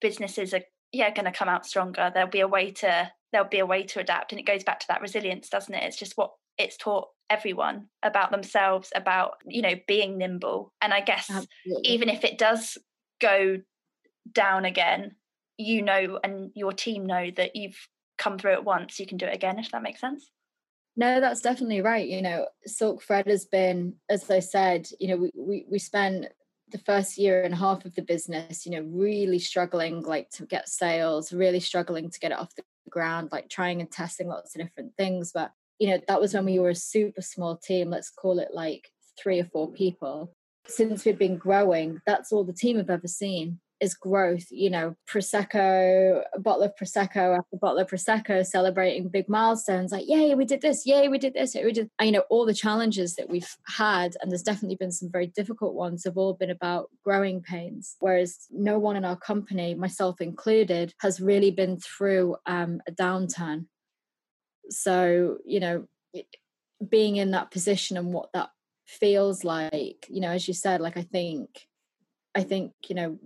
businesses are yeah going to come out stronger. There'll be a way to there'll be a way to adapt and it goes back to that resilience doesn't it? It's just what it's taught everyone about themselves about you know being nimble. And i guess Absolutely. even if it does go down again you know and your team know that you've come through it once you can do it again if that makes sense. No that's definitely right you know silk fred has been as i said you know we we, we spent the first year and a half of the business, you know, really struggling like to get sales, really struggling to get it off the ground, like trying and testing lots of different things. But, you know, that was when we were a super small team, let's call it like three or four people. Since we've been growing, that's all the team have ever seen is growth. You know, prosecco, a bottle of prosecco after bottle of prosecco, celebrating big milestones. Like, yay, we did this! Yay, we did this! We did. You know, all the challenges that we've had, and there's definitely been some very difficult ones, have all been about growing pains. Whereas no one in our company, myself included, has really been through um, a downturn. So, you know, being in that position and what that feels like, you know, as you said, like I think I think you know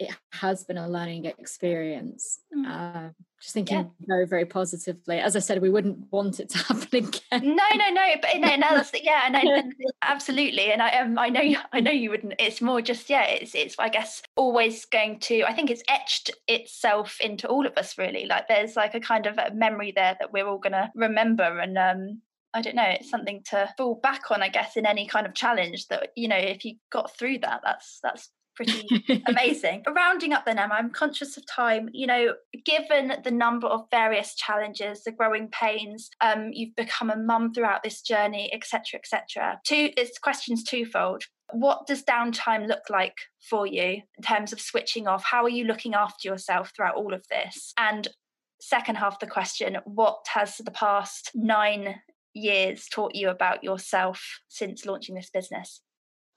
it has been a learning experience. Mm. Uh, just thinking yeah. very, very positively. As I said, we wouldn't want it to happen again. No, no, no. But no, no, that's, yeah, and, and absolutely. And I, um, I know, I know you wouldn't. It's more just, yeah. It's, it's. I guess always going to. I think it's etched itself into all of us. Really, like there's like a kind of a memory there that we're all going to remember, and um, I don't know, it's something to fall back on, I guess, in any kind of challenge that, you know, if you got through that, that's that's pretty amazing. But Rounding up then, Emma, I'm conscious of time. You know, given the number of various challenges, the growing pains, um, you've become a mum throughout this journey, etc., etc. Two, it's questions twofold. What does downtime look like for you in terms of switching off? How are you looking after yourself throughout all of this? And second half of the question, what has the past nine years taught you about yourself since launching this business?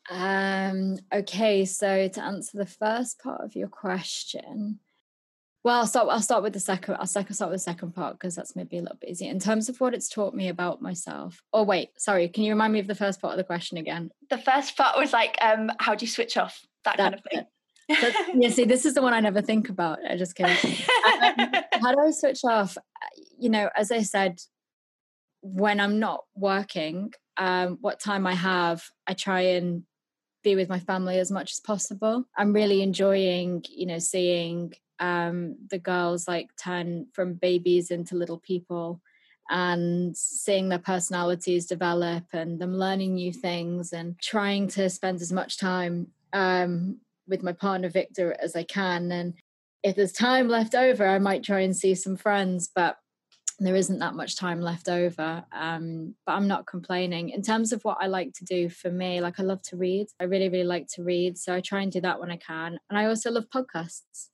Um, okay, so to answer the first part of your question, well, I'll start. I'll start with the second. I'll start with the second part because that's maybe a little bit easier in terms of what it's taught me about myself. Oh wait, sorry. Can you remind me of the first part of the question again? The first part was like, um, how do you switch off? That, that kind of thing. yeah, see, this is the one I never think about. I just kidding. um, how do I switch off? You know, as I said, when I'm not working, um, what time I have, I try and be with my family as much as possible. I'm really enjoying, you know, seeing um, the girls like turn from babies into little people and seeing their personalities develop and them learning new things and trying to spend as much time um, with my partner Victor as I can. And if there's time left over, I might try and see some friends, but there isn't that much time left over um, but i'm not complaining. In terms of what i like to do for me like i love to read. I really really like to read so i try and do that when i can. And i also love podcasts.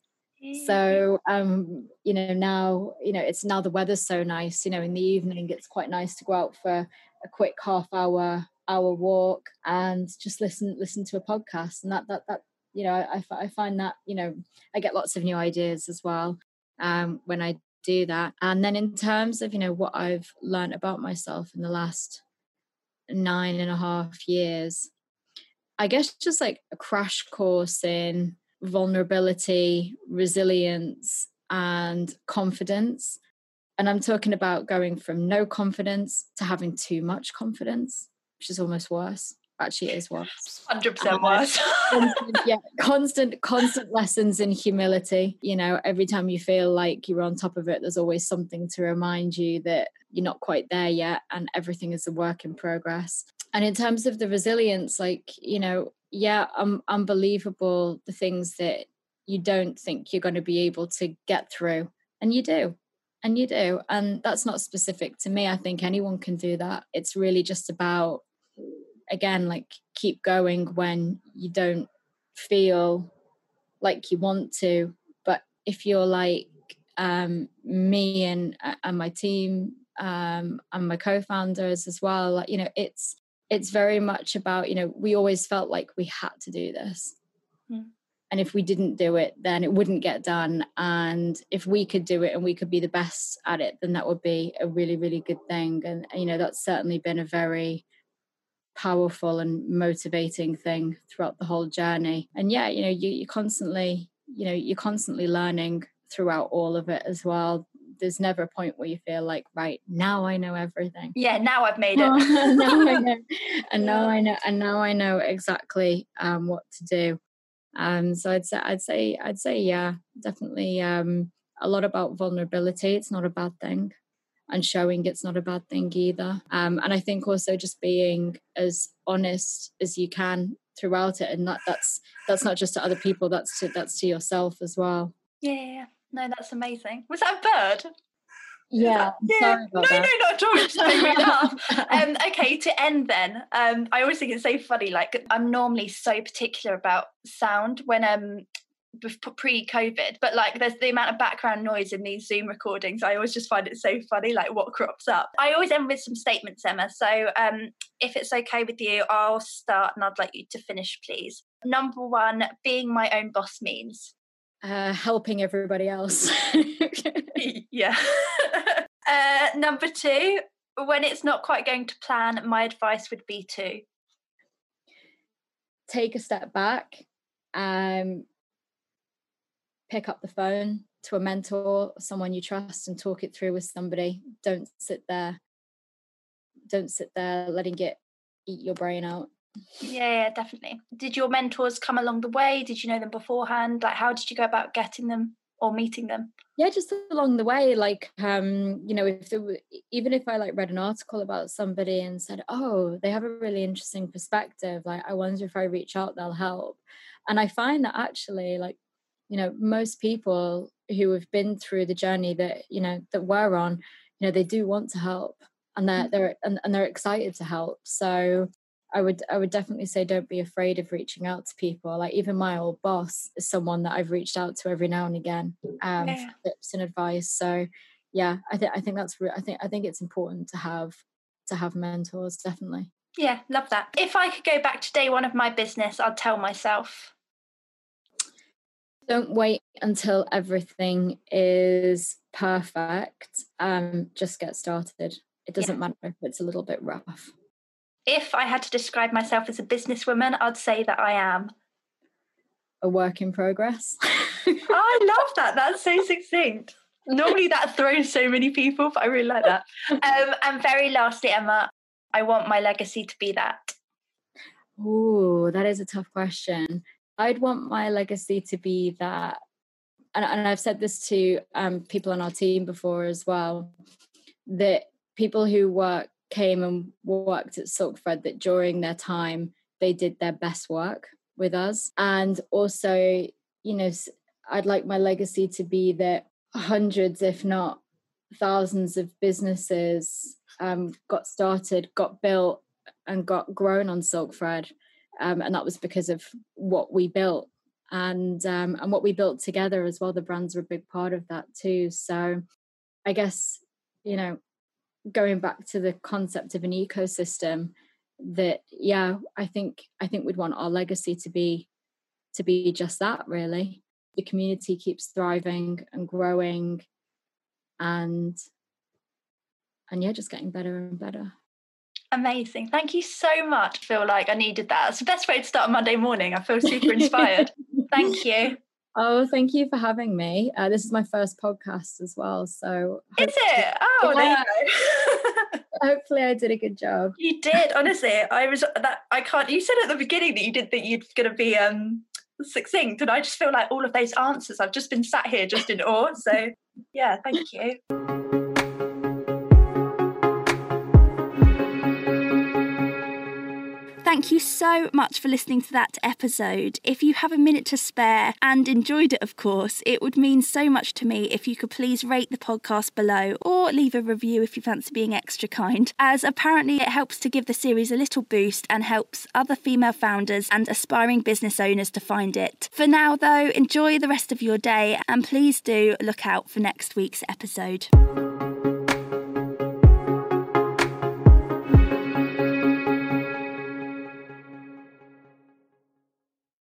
So um you know now you know it's now the weather's so nice you know in the evening it's quite nice to go out for a quick half hour hour walk and just listen listen to a podcast. And that that that you know I, I find that you know i get lots of new ideas as well um, when I do that. And then in terms of, you know, what I've learned about myself in the last nine and a half years, I guess just like a crash course in vulnerability, resilience, and confidence. And I'm talking about going from no confidence to having too much confidence, which is almost worse actually it is worse. Hundred percent worse. constant, yeah, constant, constant lessons in humility. You know, every time you feel like you're on top of it, there's always something to remind you that you're not quite there yet, and everything is a work in progress. And in terms of the resilience, like you know, yeah, um, unbelievable the things that you don't think you're going to be able to get through, and you do. and you do and that's not specific to me i think anyone can do that it's really just about again like keep going when you don't feel like you want to. But if you're like um, me and uh, and my team um, and my co-founders as well like you know it's it's very much about you know we always felt like we had to do this. Mm and if we didn't do it then it wouldn't get done. And if we could do it and we could be the best at it then that would be a really really good thing. And you know that's certainly been a very powerful and motivating thing throughout the whole journey. And yeah you know you, you constantly you know you're constantly learning throughout all of it as well. There's never a point where you feel like right now i know everything. Yeah now i've made it. Now I know, and now i know and now i know exactly um, what to do. Um, so I'd say I'd say I'd say yeah, definitely um, a lot about vulnerability. It's not a bad thing, and showing it's not a bad thing either. Um, and I think also just being as honest as you can throughout it, and that that's that's not just to other people. That's to that's to yourself as well. Yeah, no, that's amazing. Was that a bird? Yeah. yeah. No, that. no, not at all. Just made me laugh. Um, okay, to end then, um, I always think it's so funny. Like I'm normally so particular about sound when um pre-COVID, but like there's the amount of background noise in these Zoom recordings. I always just find it so funny, like what crops up. I always end with some statements, Emma. So um, if it's okay with you, I'll start and I'd like you to finish, please. Number one, being my own boss means uh, helping everybody else. yeah. uh, number two, when it's not quite going to plan, my advice would be to take a step back, um, pick up the phone to a mentor, someone you trust, and talk it through with somebody. Don't sit there. Don't sit there letting it eat your brain out. Yeah, yeah, definitely. Did your mentors come along the way? Did you know them beforehand? Like, how did you go about getting them or meeting them? Yeah, just along the way. Like, um, you know, if there were, even if I like read an article about somebody and said, "Oh, they have a really interesting perspective," like, I wonder if I reach out, they'll help. And I find that actually, like, you know, most people who have been through the journey that you know that we're on, you know, they do want to help and they're mm. they're and, and they're excited to help. So I would I would definitely say don't be afraid of reaching out to people. Like even my old boss is someone that I've reached out to every now and again um, yeah. for tips and advice. So yeah, I think I think that's re- I think I think it's important to have to have mentors definitely. Yeah, love that. If I could go back to day one of my business, I'd tell myself. Don't wait until everything is perfect. Um, just get started. It doesn't yeah. matter if it's a little bit rough if I had to describe myself as a businesswoman, I'd say that I am a work in progress. I love that. That's so succinct. Normally that throws so many people, but I really like that. Um, and very lastly, Emma, I want my legacy to be that. Oh, that is a tough question. I'd want my legacy to be that, and, and I've said this to um, people on our team before as well, that people who work came and worked at Silkfred that during their time they did their best work with us. And also, you know, I'd like my legacy to be that hundreds, if not thousands, of businesses um, got started, got built, and got grown on Silkfred. Um, and that was because of what we built and um, and what we built together as well. The brands were a big part of that too. So I guess you know going back to the concept of an ecosystem that yeah i think i think we'd want our legacy to be to be just that really the community keeps thriving and growing and and yeah just getting better and better amazing thank you so much I feel like i needed that it's the best way to start a monday morning i feel super inspired thank you Oh, thank you for having me. Uh, this is my first podcast as well. So is it? Oh, yeah. hopefully I did a good job. You did, honestly. I was that I can't. You said at the beginning that you did that you're going to be um succinct, and I just feel like all of those answers. I've just been sat here just in awe. So yeah, thank you. Thank you so much for listening to that episode. If you have a minute to spare and enjoyed it, of course, it would mean so much to me if you could please rate the podcast below or leave a review if you fancy being extra kind, as apparently it helps to give the series a little boost and helps other female founders and aspiring business owners to find it. For now, though, enjoy the rest of your day and please do look out for next week's episode.